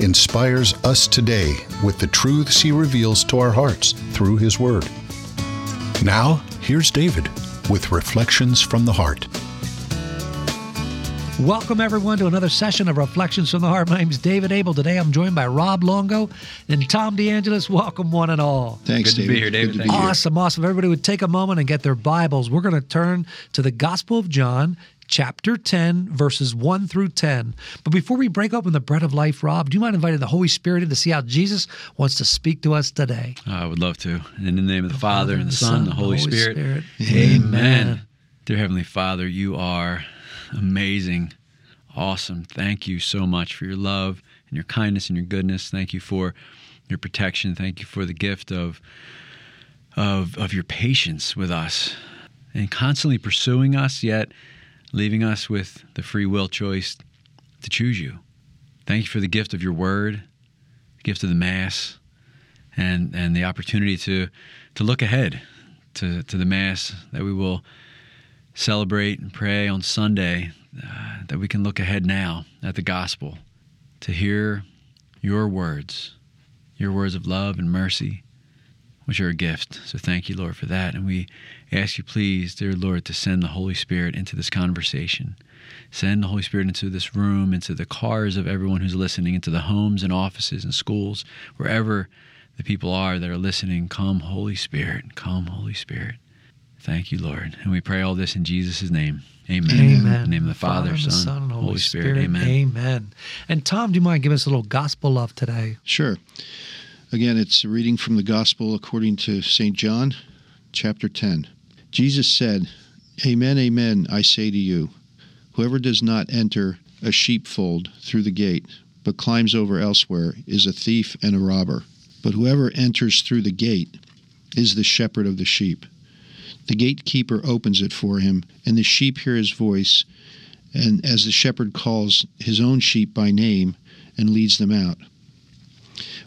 inspires us today with the truths he reveals to our hearts through his word. Now, here's David with Reflections from the Heart. Welcome, everyone, to another session of Reflections from the Heart. My name is David Abel. Today I'm joined by Rob Longo and Tom DeAngelis. Welcome, one and all. Thanks, Good to be here, David. Good to be you. here. Awesome, awesome. Everybody would take a moment and get their Bibles. We're going to turn to the Gospel of John, chapter 10, verses 1 through 10. But before we break open the bread of life, Rob, do you mind inviting the Holy Spirit in to see how Jesus wants to speak to us today? I would love to. And in the name of the Father, and the Son, and the Holy, Spirit. Spirit. Amen. Dear Heavenly Father, you are amazing, awesome. Thank you so much for your love and your kindness and your goodness. Thank you for your protection. Thank you for the gift of of of your patience with us and constantly pursuing us yet leaving us with the free will choice to choose you. Thank you for the gift of your word, the gift of the mass, and and the opportunity to to look ahead to to the mass that we will celebrate and pray on Sunday. Uh, that we can look ahead now at the gospel to hear your words, your words of love and mercy, which are a gift. So thank you, Lord, for that. And we ask you, please, dear Lord, to send the Holy Spirit into this conversation. Send the Holy Spirit into this room, into the cars of everyone who's listening, into the homes and offices and schools, wherever the people are that are listening. Come, Holy Spirit. Come, Holy Spirit. Thank you, Lord. And we pray all this in Jesus' name. Amen. Amen. In the name of the Father, and the Son, and Holy, Spirit. Amen. Amen. And Tom, do you mind giving us a little gospel love today? Sure. Again, it's a reading from the Gospel according to St. John, chapter 10. Jesus said, Amen, amen, I say to you, whoever does not enter a sheepfold through the gate, but climbs over elsewhere, is a thief and a robber. But whoever enters through the gate is the shepherd of the sheep. The gatekeeper opens it for him, and the sheep hear his voice, and as the shepherd calls his own sheep by name and leads them out.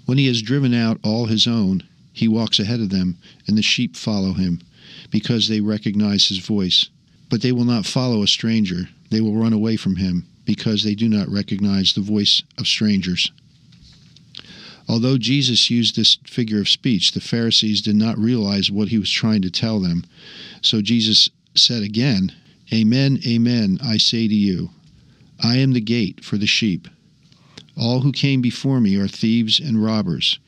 When he has driven out all his own, he walks ahead of them, and the sheep follow him, because they recognize his voice. But they will not follow a stranger, they will run away from him, because they do not recognize the voice of strangers. Although Jesus used this figure of speech, the Pharisees did not realize what he was trying to tell them. So Jesus said again, Amen, amen, I say to you, I am the gate for the sheep. All who came before me are thieves and robbers,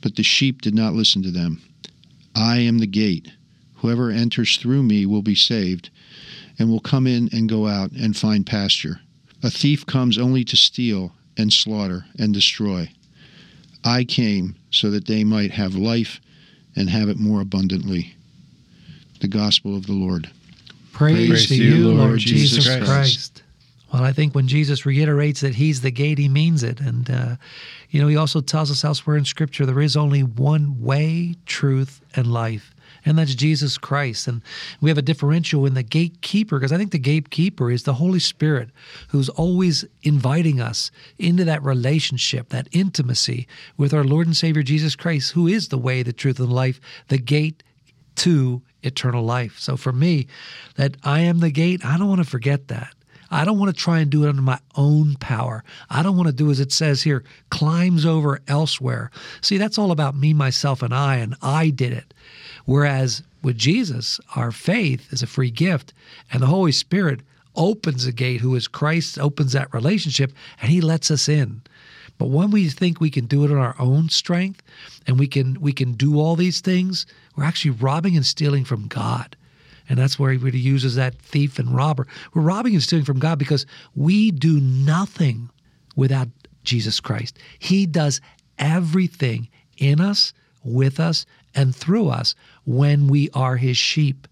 but the sheep did not listen to them. I am the gate. Whoever enters through me will be saved, and will come in and go out and find pasture. A thief comes only to steal and slaughter and destroy. I came so that they might have life and have it more abundantly. The Gospel of the Lord. Praise, Praise to to you, you, Lord Lord Jesus Jesus Christ. Christ. Well, I think when Jesus reiterates that he's the gate, he means it. And, uh, you know, he also tells us elsewhere in Scripture there is only one way, truth, and life. And that's Jesus Christ. And we have a differential in the gatekeeper because I think the gatekeeper is the Holy Spirit who's always inviting us into that relationship, that intimacy with our Lord and Savior Jesus Christ, who is the way, the truth, and life, the gate to eternal life. So for me, that I am the gate, I don't want to forget that. I don't want to try and do it under my own power. I don't want to do as it says here, climbs over elsewhere. See, that's all about me, myself, and I, and I did it. Whereas with Jesus, our faith is a free gift, and the Holy Spirit opens the gate, who is Christ, opens that relationship, and He lets us in. But when we think we can do it on our own strength and we can we can do all these things, we're actually robbing and stealing from God. And that's where he really uses that thief and robber. We're robbing and stealing from God because we do nothing without Jesus Christ. He does everything in us, with us, and through us when we are his sheep.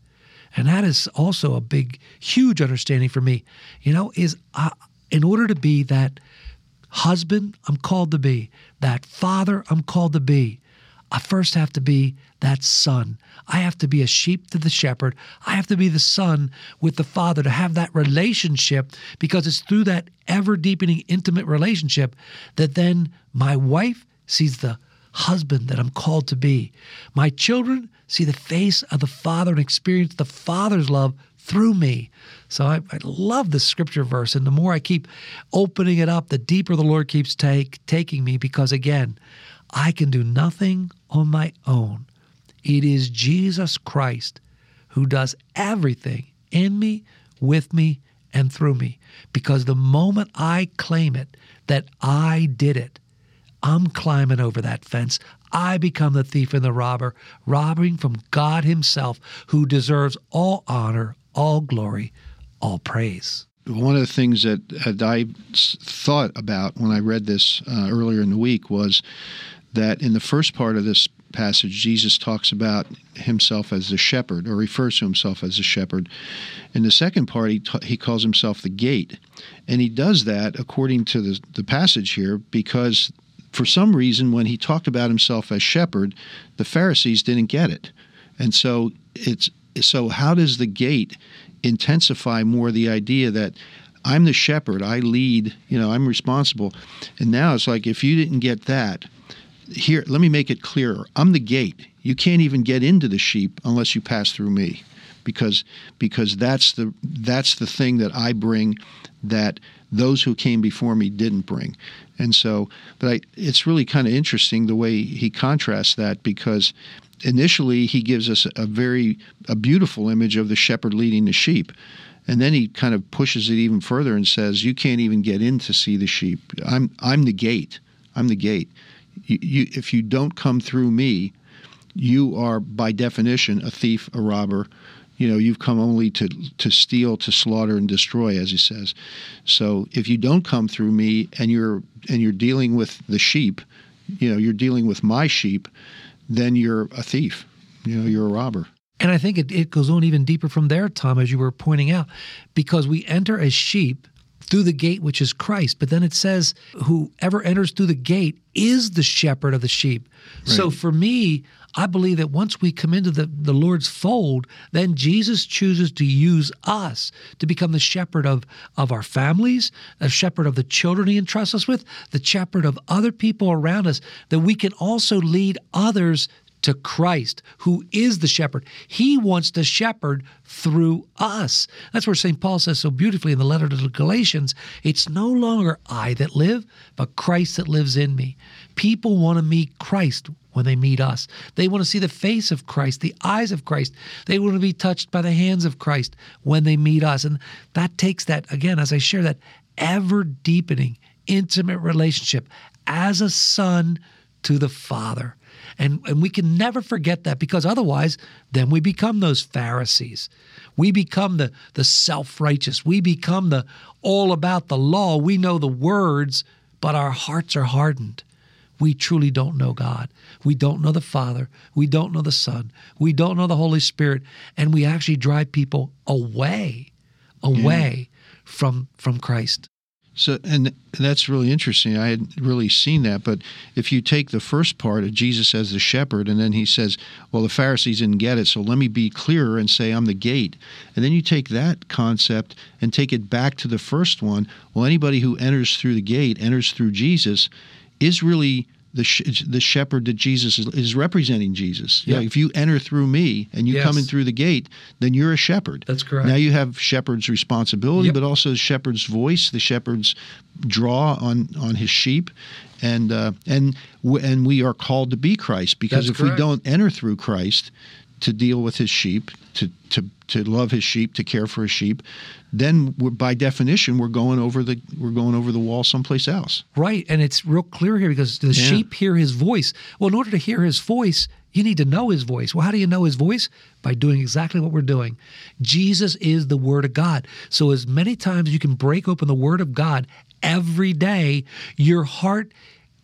And that is also a big, huge understanding for me. You know, is uh, in order to be that husband I'm called to be, that father I'm called to be, I first have to be that son. I have to be a sheep to the shepherd. I have to be the son with the father to have that relationship because it's through that ever deepening intimate relationship that then my wife sees the husband that I'm called to be. My children see the face of the father and experience the father's love through me. So I, I, love this scripture verse. And the more I keep opening it up, the deeper the Lord keeps take, taking me because, again, I can do nothing on my own. It is Jesus Christ who does everything in me, with me, and through me. Because the moment I claim it, that I did it, I'm climbing over that fence. I become the thief and the robber, robbing from God Himself, who deserves all honor, all glory, all praise. One of the things that, that I thought about when I read this uh, earlier in the week was that in the first part of this passage, Jesus talks about himself as the shepherd, or refers to himself as the shepherd. In the second part, he, he calls himself the gate. And he does that, according to the, the passage here, because for some reason, when he talked about himself as shepherd, the Pharisees didn't get it. And so it's so how does the gate intensify more the idea that I'm the shepherd, I lead, you know, I'm responsible. And now it's like if you didn't get that, here, let me make it clearer. I'm the gate. You can't even get into the sheep unless you pass through me. Because because that's the that's the thing that I bring that those who came before me didn't bring. And so, but I, it's really kind of interesting the way he contrasts that because initially he gives us a very a beautiful image of the shepherd leading the sheep. And then he kind of pushes it even further and says, "You can't even get in to see the sheep. I'm I'm the gate. I'm the gate you, if you don't come through me, you are by definition a thief, a robber. You know, you've come only to to steal, to slaughter, and destroy, as he says. So if you don't come through me, and you're and you're dealing with the sheep, you know, you're dealing with my sheep, then you're a thief. You know, you're a robber. And I think it, it goes on even deeper from there, Tom, as you were pointing out, because we enter as sheep through the gate, which is Christ. But then it says, whoever enters through the gate is the shepherd of the sheep. Right. So for me, I believe that once we come into the, the Lord's fold, then Jesus chooses to use us to become the shepherd of, of our families, the shepherd of the children he entrusts us with, the shepherd of other people around us, that we can also lead others to Christ, who is the shepherd. He wants to shepherd through us. That's where St. Paul says so beautifully in the letter to the Galatians it's no longer I that live, but Christ that lives in me. People want to meet Christ when they meet us. They want to see the face of Christ, the eyes of Christ. They want to be touched by the hands of Christ when they meet us. And that takes that, again, as I share that ever deepening, intimate relationship as a son to the Father. And, and we can never forget that because otherwise, then we become those Pharisees. We become the, the self righteous. We become the all about the law. We know the words, but our hearts are hardened. We truly don't know God. We don't know the Father. We don't know the Son. We don't know the Holy Spirit. And we actually drive people away, away yeah. from, from Christ. So, and that's really interesting. I hadn't really seen that. But if you take the first part of Jesus as the shepherd, and then he says, Well, the Pharisees didn't get it, so let me be clearer and say I'm the gate. And then you take that concept and take it back to the first one. Well, anybody who enters through the gate, enters through Jesus, is really the sh- the shepherd that Jesus is, is representing Jesus. Yeah. if you enter through me and you yes. come in through the gate, then you're a shepherd. That's correct. Now you have shepherd's responsibility, yep. but also the shepherd's voice, the shepherd's draw on on his sheep, and uh, and and we are called to be Christ because That's if correct. we don't enter through Christ to deal with his sheep, to to to love his sheep, to care for his sheep, then by definition we're going over the we're going over the wall someplace else. Right, and it's real clear here because the yeah. sheep hear his voice. Well, in order to hear his voice, you need to know his voice. Well, how do you know his voice? By doing exactly what we're doing. Jesus is the Word of God. So, as many times you can break open the Word of God every day, your heart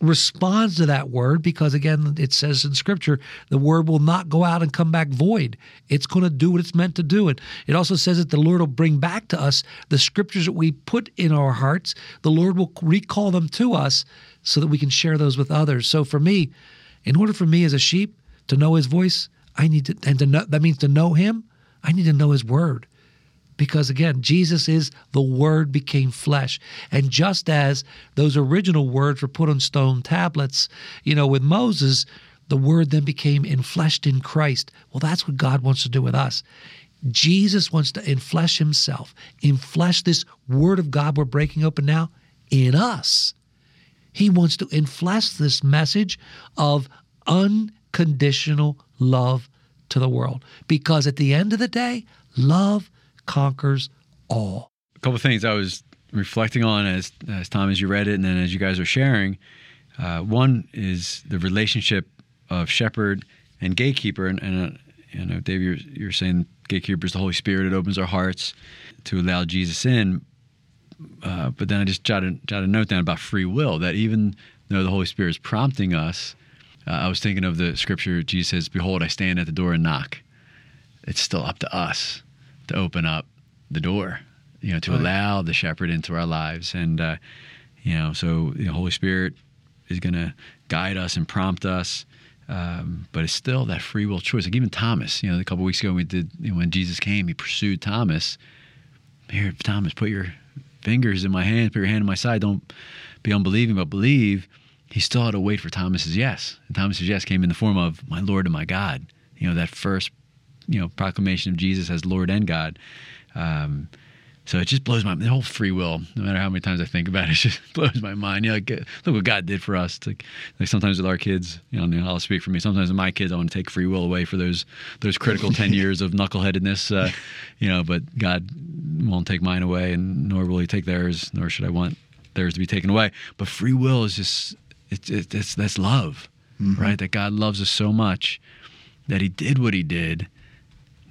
responds to that word because again it says in scripture the word will not go out and come back void. It's going to do what it's meant to do. And it also says that the lord will bring back to us the scriptures that we put in our hearts. The lord will recall them to us so that we can share those with others. So for me in order for me as a sheep to know his voice i need to and to know that means to know him i need to know his word because again, Jesus is the Word became flesh. And just as those original words were put on stone tablets, you know, with Moses, the Word then became infleshed in Christ. Well, that's what God wants to do with us. Jesus wants to inflesh Himself, inflesh this Word of God we're breaking open now in us. He wants to inflesh this message of unconditional love to the world. Because at the end of the day, love conquers all. A couple of things I was reflecting on as as Tom as you read it, and then as you guys are sharing. Uh, one is the relationship of shepherd and gatekeeper, and, and uh, you know, Dave, you're, you're saying gatekeeper is the Holy Spirit. It opens our hearts to allow Jesus in. Uh, but then I just jotted, jotted a note down about free will that even though the Holy Spirit is prompting us, uh, I was thinking of the scripture Jesus says, Behold, I stand at the door and knock. It's still up to us to open up the door, you know, to right. allow the shepherd into our lives. And, uh, you know, so the Holy Spirit is going to guide us and prompt us. Um, but it's still that free will choice. Like even Thomas, you know, a couple weeks ago we did you know, when Jesus came, he pursued Thomas. Here, Thomas, put your fingers in my hand, put your hand in my side. Don't be unbelieving, but believe. He still had to wait for Thomas's yes, and Thomas's yes came in the form of my Lord and my God. You know that first you know proclamation of Jesus as Lord and God. Um, so it just blows my the whole free will. No matter how many times I think about it, it just blows my mind. You know, like, look what God did for us. Like, like sometimes with our kids, you know, I'll speak for me. Sometimes with my kids, I want to take free will away for those those critical ten years of knuckleheadedness. Uh, you know, but God won't take mine away, and nor will He take theirs. Nor should I want theirs to be taken away. But free will is just it's it's that's love, mm-hmm. right? That God loves us so much that He did what He did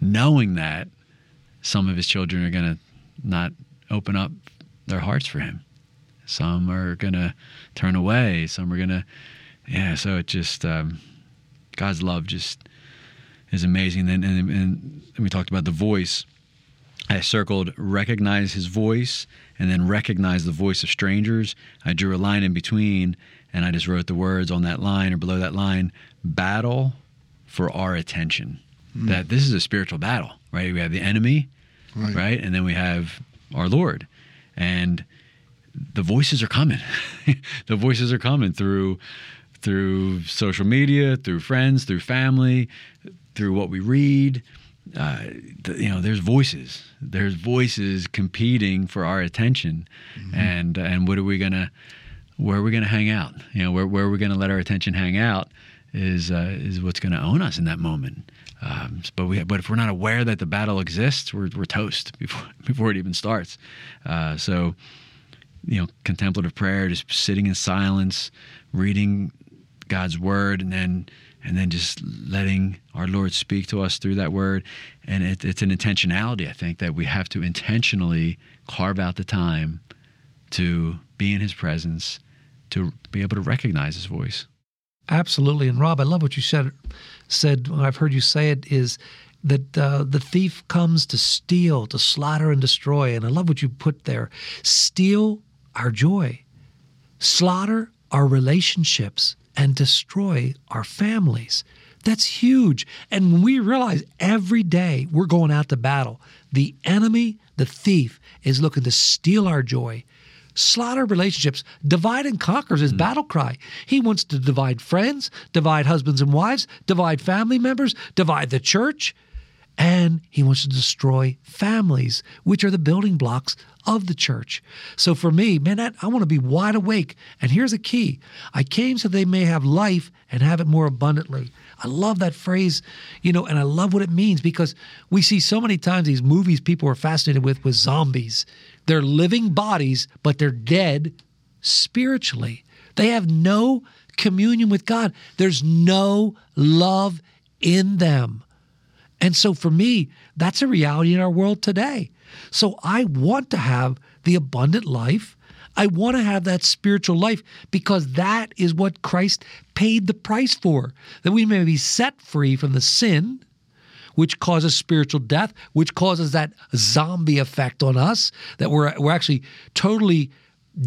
knowing that some of his children are going to not open up their hearts for him. Some are going to turn away. Some are going to, yeah. So it just, um, God's love just is amazing. And, and, and we talked about the voice. I circled recognize his voice and then recognize the voice of strangers. I drew a line in between and I just wrote the words on that line or below that line battle for our attention mm. that this is a spiritual battle, right? We have the enemy, right. right? And then we have our Lord. And the voices are coming. the voices are coming through through social media, through friends, through family, through what we read. Uh, you know, there's voices. There's voices competing for our attention, mm-hmm. and and what are we gonna, where are we gonna hang out? You know, where where are we gonna let our attention hang out? Is uh, is what's gonna own us in that moment. Um, but we, but if we're not aware that the battle exists, we're, we're toast before before it even starts. Uh, so, you know, contemplative prayer, just sitting in silence, reading God's word, and then and then just letting our Lord speak to us through that word. And it, it's an intentionality, I think, that we have to intentionally carve out the time to be in His presence, to be able to recognize His voice. Absolutely. And Rob, I love what you said. Said I've heard you say it is that uh, the thief comes to steal, to slaughter, and destroy. And I love what you put there: steal our joy, slaughter our relationships, and destroy our families. That's huge. And when we realize every day we're going out to battle, the enemy, the thief, is looking to steal our joy, slaughter relationships. Divide and conquer is his mm. battle cry. He wants to divide friends, divide husbands and wives, divide family members, divide the church, and he wants to destroy families, which are the building blocks of the church. So for me, man, I, I want to be wide awake. And here's a key I came so they may have life and have it more abundantly. I love that phrase, you know, and I love what it means because we see so many times these movies people are fascinated with with zombies. They're living bodies, but they're dead spiritually. They have no communion with God. There's no love in them. And so for me, that's a reality in our world today. So I want to have the abundant life. I want to have that spiritual life because that is what Christ paid the price for, that we may be set free from the sin which causes spiritual death, which causes that zombie effect on us, that we're, we're actually totally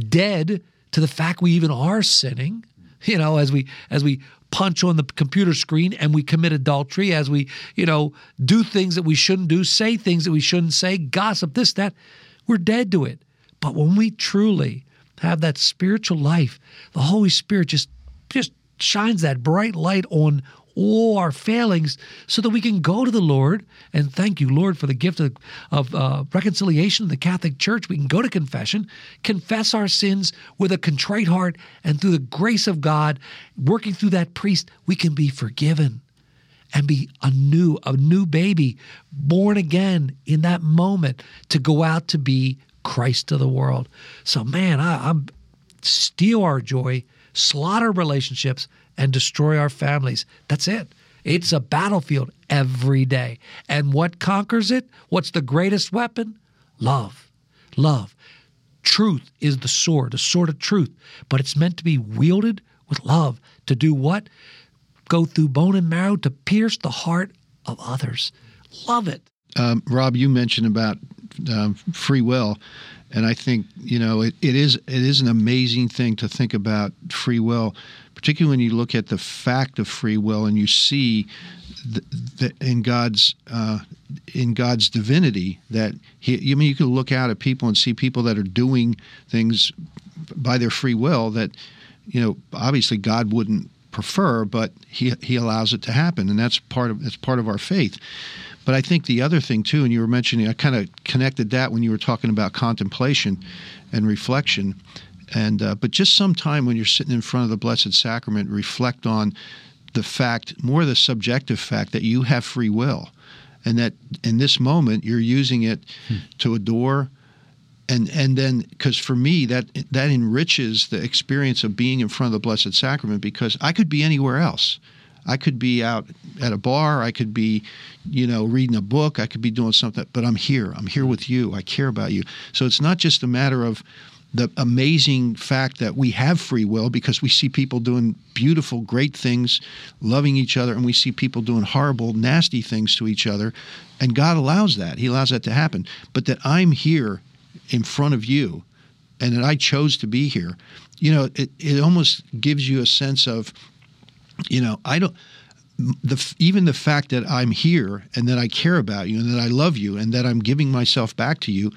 dead to the fact we even are sinning. You know, as we as we punch on the computer screen and we commit adultery, as we, you know, do things that we shouldn't do, say things that we shouldn't say, gossip, this, that, we're dead to it. But when we truly have that spiritual life, the Holy Spirit just just shines that bright light on all our failings so that we can go to the Lord and thank you, Lord, for the gift of, of uh, reconciliation in the Catholic Church. We can go to confession, confess our sins with a contrite heart, and through the grace of God, working through that priest, we can be forgiven and be a new a new baby born again in that moment to go out to be Christ to the world. So man, I, I'm steal our joy, slaughter relationships, and destroy our families. That's it. It's a battlefield every day. And what conquers it? What's the greatest weapon? Love. Love. Truth is the sword, the sword of truth, but it's meant to be wielded with love to do what? Go through bone and marrow to pierce the heart of others. Love it. Um, Rob, you mentioned about um, free will, and I think you know it, it is it is an amazing thing to think about free will particularly when you look at the fact of free will and you see that in God's uh, in God's divinity that he, mean, you can look out at people and see people that are doing things by their free will that you know obviously God wouldn't prefer, but he he allows it to happen, and that's part of that's part of our faith. But I think the other thing too, and you were mentioning, I kind of connected that when you were talking about contemplation and reflection and uh, but just some time when you're sitting in front of the Blessed Sacrament, reflect on the fact, more the subjective fact that you have free will, and that in this moment you're using it hmm. to adore, and and then because for me that that enriches the experience of being in front of the Blessed Sacrament because I could be anywhere else. I could be out at a bar. I could be, you know, reading a book. I could be doing something, but I'm here. I'm here with you. I care about you. So it's not just a matter of the amazing fact that we have free will because we see people doing beautiful, great things, loving each other, and we see people doing horrible, nasty things to each other. And God allows that. He allows that to happen. But that I'm here in front of you and that I chose to be here, you know, it, it almost gives you a sense of, you know, I don't. The, even the fact that I'm here and that I care about you and that I love you and that I'm giving myself back to you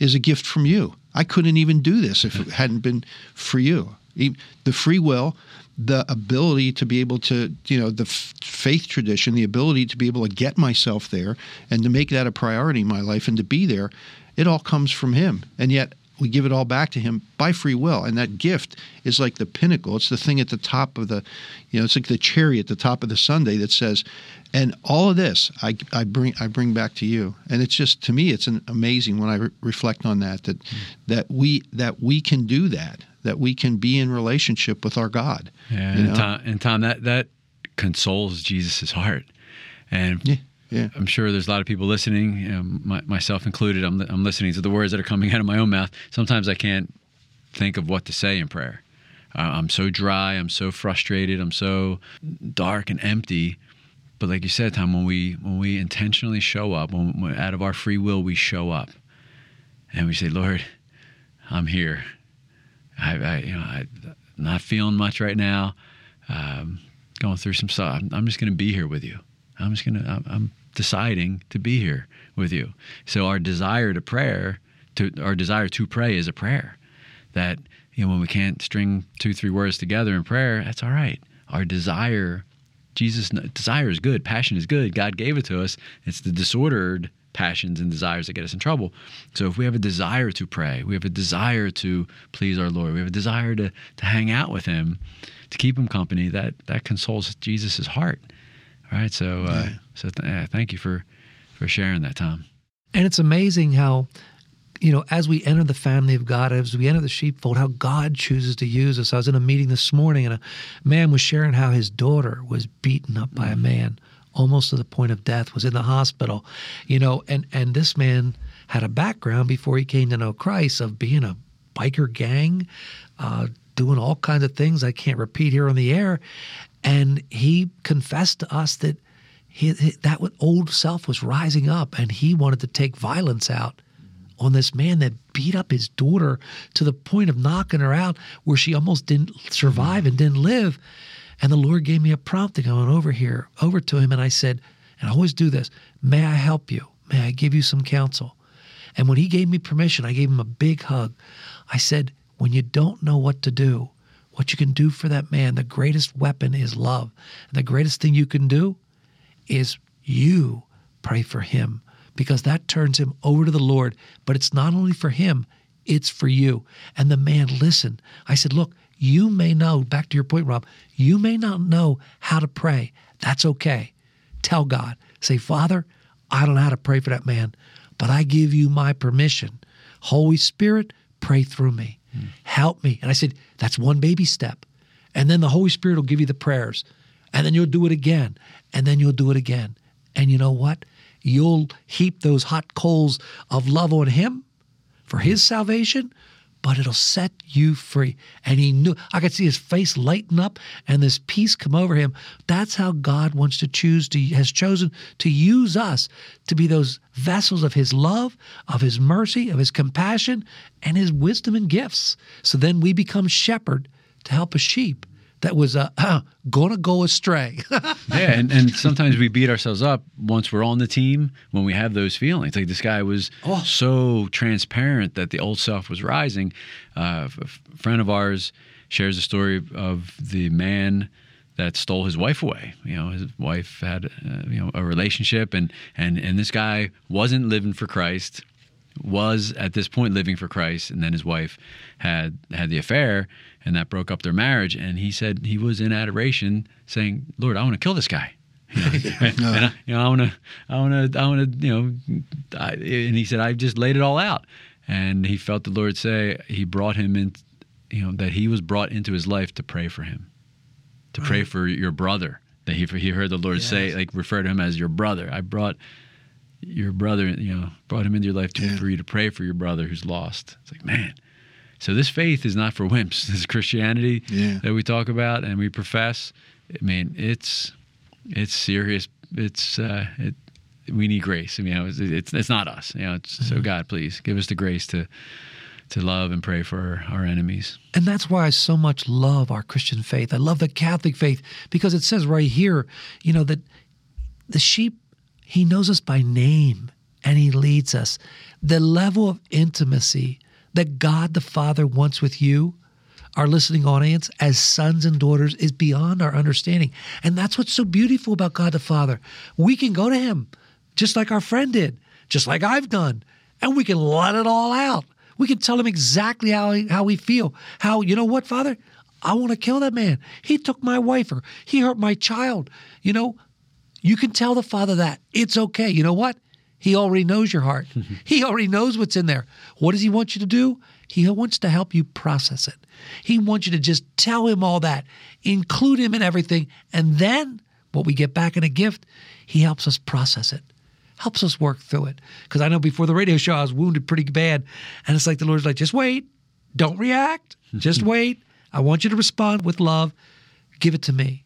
is a gift from you. I couldn't even do this if it hadn't been for you. The free will, the ability to be able to, you know, the f- faith tradition, the ability to be able to get myself there and to make that a priority in my life and to be there, it all comes from Him. And yet we give it all back to him by free will. And that gift is like the pinnacle. It's the thing at the top of the you know it's like the cherry at the top of the sundae that says and all of this i, I bring i bring back to you. And it's just to me it's an amazing when i re- reflect on that that mm. that we that we can do that that we can be in relationship with our god yeah and tom, and tom that that consoles jesus' heart. And yeah yeah. I'm sure there's a lot of people listening, you know, my, myself included. I'm, I'm listening to the words that are coming out of my own mouth. Sometimes I can't think of what to say in prayer. I'm so dry. I'm so frustrated. I'm so dark and empty. But like you said, Tom, when we when we intentionally show up, when, when out of our free will we show up, and we say, Lord, I'm here. I, I you know, I, am not feeling much right now. Um, going through some stuff. I'm, I'm just going to be here with you. I'm just going to. I'm, deciding to be here with you. So our desire to prayer, to our desire to pray is a prayer. That you know when we can't string two three words together in prayer, that's all right. Our desire, Jesus desire is good, passion is good. God gave it to us. It's the disordered passions and desires that get us in trouble. So if we have a desire to pray, we have a desire to please our Lord, we have a desire to to hang out with him, to keep him company, that that consoles Jesus' heart. All right. So, uh, yeah. so th- yeah, thank you for for sharing that, Tom. And it's amazing how, you know, as we enter the family of God, as we enter the sheepfold, how God chooses to use us. I was in a meeting this morning, and a man was sharing how his daughter was beaten up by a mm. man almost to the point of death was in the hospital you know and and this man had a background before he came to know christ of being a biker gang, uh, doing all kinds of things I can't repeat here on the air. And he confessed to us that he, that old self was rising up and he wanted to take violence out on this man that beat up his daughter to the point of knocking her out where she almost didn't survive and didn't live. And the Lord gave me a prompting. I went over here, over to him, and I said, and I always do this May I help you? May I give you some counsel? And when he gave me permission, I gave him a big hug. I said, When you don't know what to do, what you can do for that man, the greatest weapon is love. And the greatest thing you can do is you pray for him because that turns him over to the Lord. But it's not only for him, it's for you. And the man listened. I said, Look, you may know, back to your point, Rob, you may not know how to pray. That's okay. Tell God, say, Father, I don't know how to pray for that man, but I give you my permission. Holy Spirit, pray through me. Mm. Help me. And I said, That's one baby step. And then the Holy Spirit will give you the prayers. And then you'll do it again. And then you'll do it again. And you know what? You'll heap those hot coals of love on Him for His salvation, but it'll set you free. And he knew, I could see his face lighten up and this peace come over him. That's how God wants to choose to, has chosen to use us to be those vessels of his love, of his mercy, of his compassion, and his wisdom and gifts. So then we become shepherd to help a sheep that was uh, uh, gonna go astray. yeah, and, and sometimes we beat ourselves up once we're on the team when we have those feelings. Like this guy was oh. so transparent that the old self was rising. Uh, a friend of ours shares a story of the man that stole his wife away. You know, his wife had uh, you know a relationship, and and and this guy wasn't living for Christ was at this point living for Christ, and then his wife had had the affair, and that broke up their marriage. And he said he was in adoration, saying, "Lord, I want to kill this guy." You know, and I, you know, I want to, I want to, I want to, you know, I, and he said, "I just laid it all out," and he felt the Lord say He brought him in, you know, that he was brought into his life to pray for him, to right. pray for your brother. That he he heard the Lord yes. say, like refer to him as your brother. I brought your brother, you know, brought him into your life to, yeah. for you to pray for your brother who's lost. It's like, man. So this faith is not for wimps. This Christianity yeah. that we talk about and we profess. I mean, it's it's serious. It's uh, it, we need grace. I mean, it's, it's, it's not us. You know, mm-hmm. so God, please give us the grace to to love and pray for our enemies. And that's why I so much love our Christian faith. I love the Catholic faith because it says right here, you know, that the sheep he knows us by name and He leads us. The level of intimacy that God the Father wants with you, our listening audience, as sons and daughters, is beyond our understanding. And that's what's so beautiful about God the Father. We can go to Him just like our friend did, just like I've done, and we can let it all out. We can tell Him exactly how, how we feel. How, you know what, Father? I want to kill that man. He took my wife or he hurt my child. You know, you can tell the Father that. It's okay. You know what? He already knows your heart. he already knows what's in there. What does He want you to do? He wants to help you process it. He wants you to just tell Him all that, include Him in everything. And then what we get back in a gift, He helps us process it, helps us work through it. Because I know before the radio show, I was wounded pretty bad. And it's like the Lord's like, just wait, don't react, just wait. I want you to respond with love. Give it to me,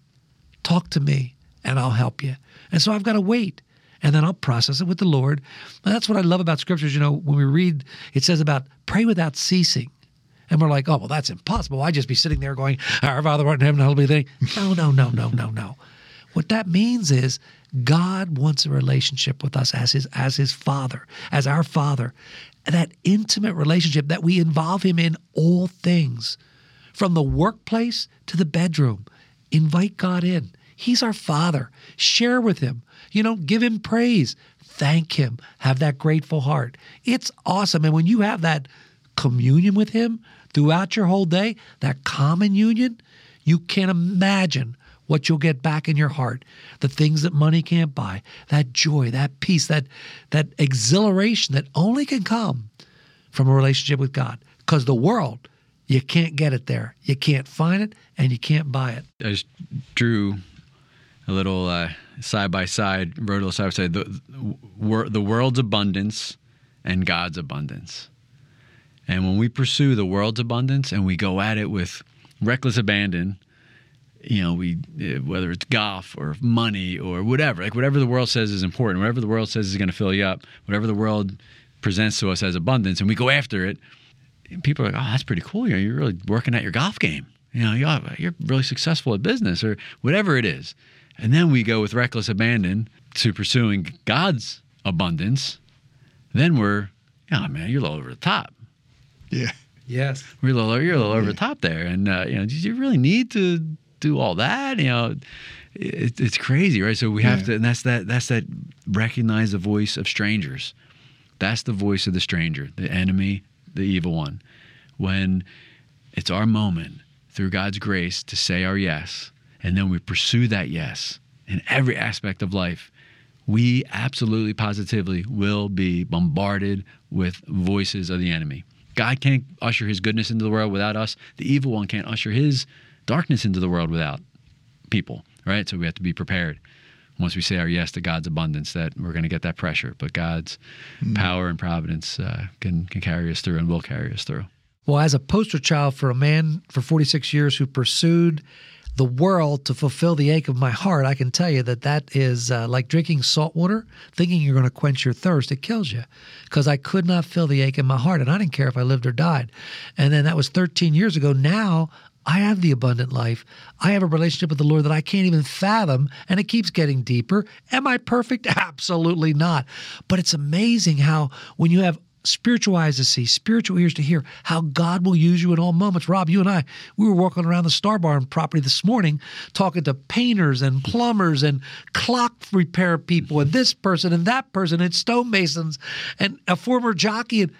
talk to me, and I'll help you. And so I've got to wait. And then I'll process it with the Lord. And that's what I love about scriptures. You know, when we read, it says about pray without ceasing. And we're like, oh, well, that's impossible. I'd just be sitting there going, Our Father art in heaven, hallowed be thy. No, no, no, no, no, no. What that means is God wants a relationship with us as his as his father, as our father. That intimate relationship that we involve him in all things, from the workplace to the bedroom. Invite God in. He's our Father. Share with Him. You know, give Him praise. Thank Him. Have that grateful heart. It's awesome. And when you have that communion with Him throughout your whole day, that common union, you can't imagine what you'll get back in your heart the things that money can't buy that joy that peace that that exhilaration that only can come from a relationship with god because the world you can't get it there you can't find it and you can't buy it just drew a little uh, side by side, wrote a little side by side the, the world's abundance and God's abundance. And when we pursue the world's abundance and we go at it with reckless abandon, you know, we eh, whether it's golf or money or whatever, like whatever the world says is important, whatever the world says is going to fill you up, whatever the world presents to us as abundance, and we go after it. People are like, "Oh, that's pretty cool. You know, you're really working at your golf game. You know, you're, you're really successful at business or whatever it is." And then we go with reckless abandon to pursuing God's abundance. Then we're, oh man, you're a little over the top. Yeah. Yes. We're a little, you're a little over the top there. And, uh, you know, do you really need to do all that? You know, it, it's crazy, right? So we have Yeah. to, and that's that, that's that recognize the voice of strangers. That's the voice of the stranger, the enemy, the evil one. When it's our moment through God's grace to say our yes, and then we pursue that yes in every aspect of life, we absolutely positively will be bombarded with voices of the enemy. God can't usher his goodness into the world without us. The evil one can't usher his darkness into the world without people, right? So we have to be prepared. Once we say our yes to God's abundance, that we're going to get that pressure, but God's power and providence uh, can can carry us through and will carry us through. Well, as a poster child for a man for 46 years who pursued the world to fulfill the ache of my heart, I can tell you that that is uh, like drinking salt water, thinking you're going to quench your thirst. It kills you because I could not fill the ache in my heart, and I didn't care if I lived or died. And then that was 13 years ago. Now I have the abundant life. I have a relationship with the Lord that I can't even fathom, and it keeps getting deeper. Am I perfect? Absolutely not. But it's amazing how when you have spiritual eyes to see, spiritual ears to hear, how God will use you in all moments. Rob, you and I, we were walking around the Star Barn property this morning talking to painters and plumbers and clock repair people and this person and that person and stonemasons and a former jockey. And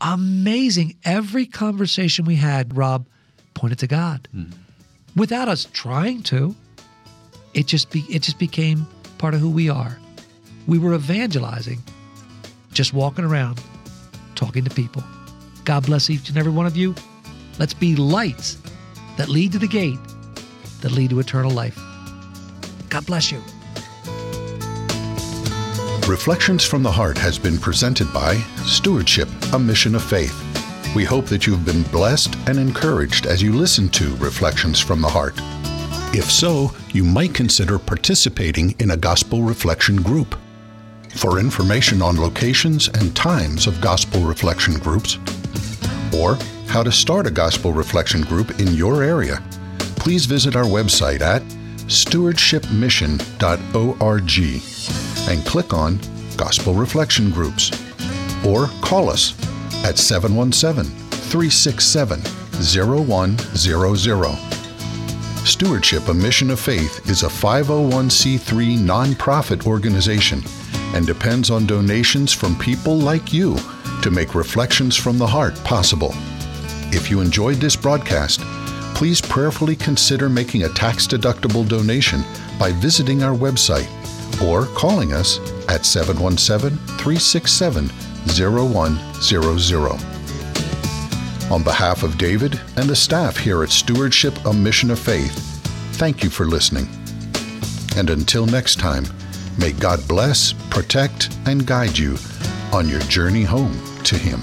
amazing. Every conversation we had, Rob, pointed to God. Mm-hmm. Without us trying to. It just be it just became part of who we are. We were evangelizing, just walking around, talking to people. God bless each and every one of you. Let's be lights that lead to the gate, that lead to eternal life. God bless you. Reflections from the Heart has been presented by Stewardship, a Mission of Faith. We hope that you've been blessed and encouraged as you listen to Reflections from the Heart. If so, you might consider participating in a gospel reflection group. For information on locations and times of gospel reflection groups, or how to start a gospel reflection group in your area, please visit our website at stewardshipmission.org and click on Gospel Reflection Groups. Or call us at 717 367 0100. Stewardship, a Mission of Faith, is a 501c3 nonprofit organization and depends on donations from people like you to make Reflections from the Heart possible. If you enjoyed this broadcast, please prayerfully consider making a tax deductible donation by visiting our website or calling us at 717 367 0100. On behalf of David and the staff here at Stewardship, a Mission of Faith, thank you for listening. And until next time, may God bless, protect, and guide you on your journey home to Him.